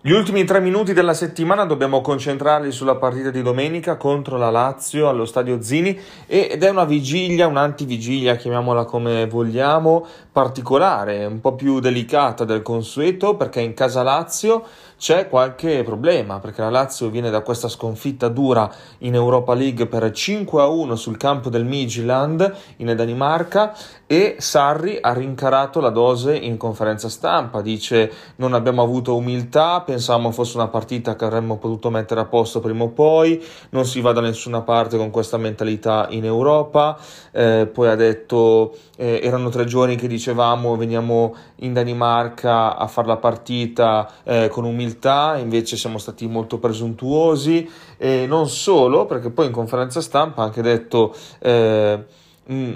Gli ultimi tre minuti della settimana dobbiamo concentrarli sulla partita di domenica contro la Lazio allo stadio Zini ed è una vigilia, un'antivigilia, chiamiamola come vogliamo, particolare, un po' più delicata del consueto perché in casa Lazio c'è qualche problema perché la Lazio viene da questa sconfitta dura in Europa League per 5 a 1 sul campo del Midtjylland in Danimarca e Sarri ha rincarato la dose in conferenza stampa, dice non abbiamo avuto umiltà, pensavamo fosse una partita che avremmo potuto mettere a posto prima o poi, non si va da nessuna parte con questa mentalità in Europa, eh, poi ha detto eh, erano tre giorni che dicevamo veniamo in Danimarca a fare la partita eh, con umiltà. Invece siamo stati molto presuntuosi. E non solo, perché poi in conferenza stampa ha anche detto eh, mm,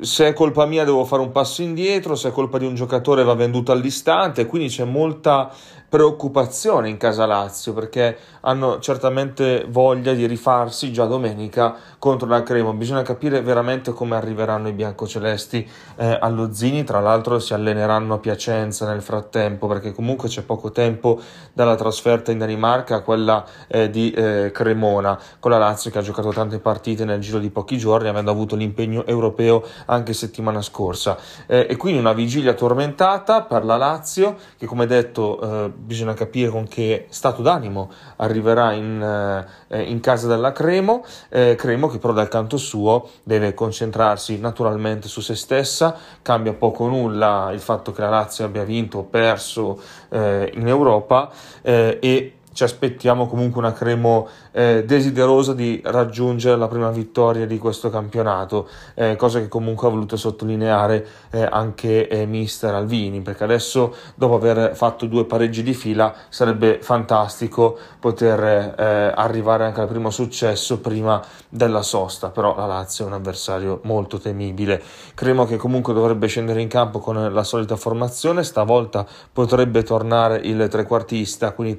se è colpa mia devo fare un passo indietro, se è colpa di un giocatore va venduto all'istante, quindi c'è molta preoccupazione in casa Lazio perché hanno certamente voglia di rifarsi già domenica contro la Cremo. Bisogna capire veramente come arriveranno i biancocelesti eh, allo Zini. Tra l'altro, si alleneranno a Piacenza nel frattempo perché comunque c'è poco tempo dalla trasferta in Danimarca a quella eh, di eh, Cremona con la Lazio che ha giocato tante partite nel giro di pochi giorni, avendo avuto l'impegno europeo anche settimana scorsa. Eh, e quindi una vigilia tormentata per la Lazio che, come detto, eh, bisogna capire con che stato d'animo arriverà in, eh, in casa della Cremo, eh, Cremo che però dal canto suo deve concentrarsi naturalmente su se stessa, cambia poco o nulla il fatto che la Lazio abbia vinto o perso eh, in Europa eh, e ci aspettiamo comunque una Cremo eh, desiderosa di raggiungere la prima vittoria di questo campionato, eh, cosa che comunque ha voluto sottolineare eh, anche eh, mister Alvini, perché adesso dopo aver fatto due pareggi di fila sarebbe fantastico poter eh, arrivare anche al primo successo prima della sosta, però la Lazio è un avversario molto temibile. Cremo che comunque dovrebbe scendere in campo con la solita formazione, stavolta potrebbe tornare il trequartista, quindi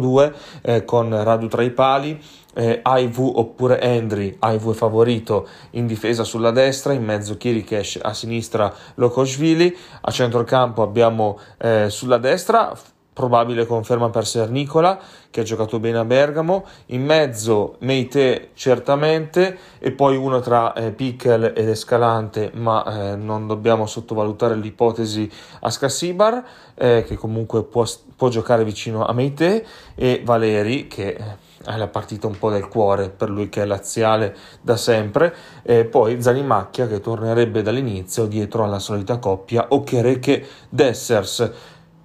3-4-1-2 eh, con Radu tra i pali eh, Aivu oppure Endry, Aivu è favorito in difesa sulla destra, in mezzo Kirikesh, a sinistra Lokoshvili, a centrocampo abbiamo eh, sulla destra probabile conferma per Sernicola che ha giocato bene a Bergamo, in mezzo Meite certamente e poi uno tra eh, Pickel ed Escalante, ma eh, non dobbiamo sottovalutare l'ipotesi Ascasibar eh, che comunque può, può, giocare vicino a Meite e Valeri che eh, è la partita un po' del cuore per lui che è laziale da sempre. E poi Zanimacchia che tornerebbe dall'inizio dietro alla solita coppia Okereke Dessers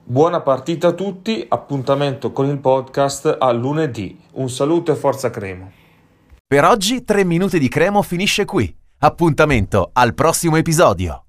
Buona partita a tutti, appuntamento con il podcast a lunedì. Un saluto e forza Cremo. Per oggi 3 minuti di Cremo finisce qui. Appuntamento al prossimo episodio.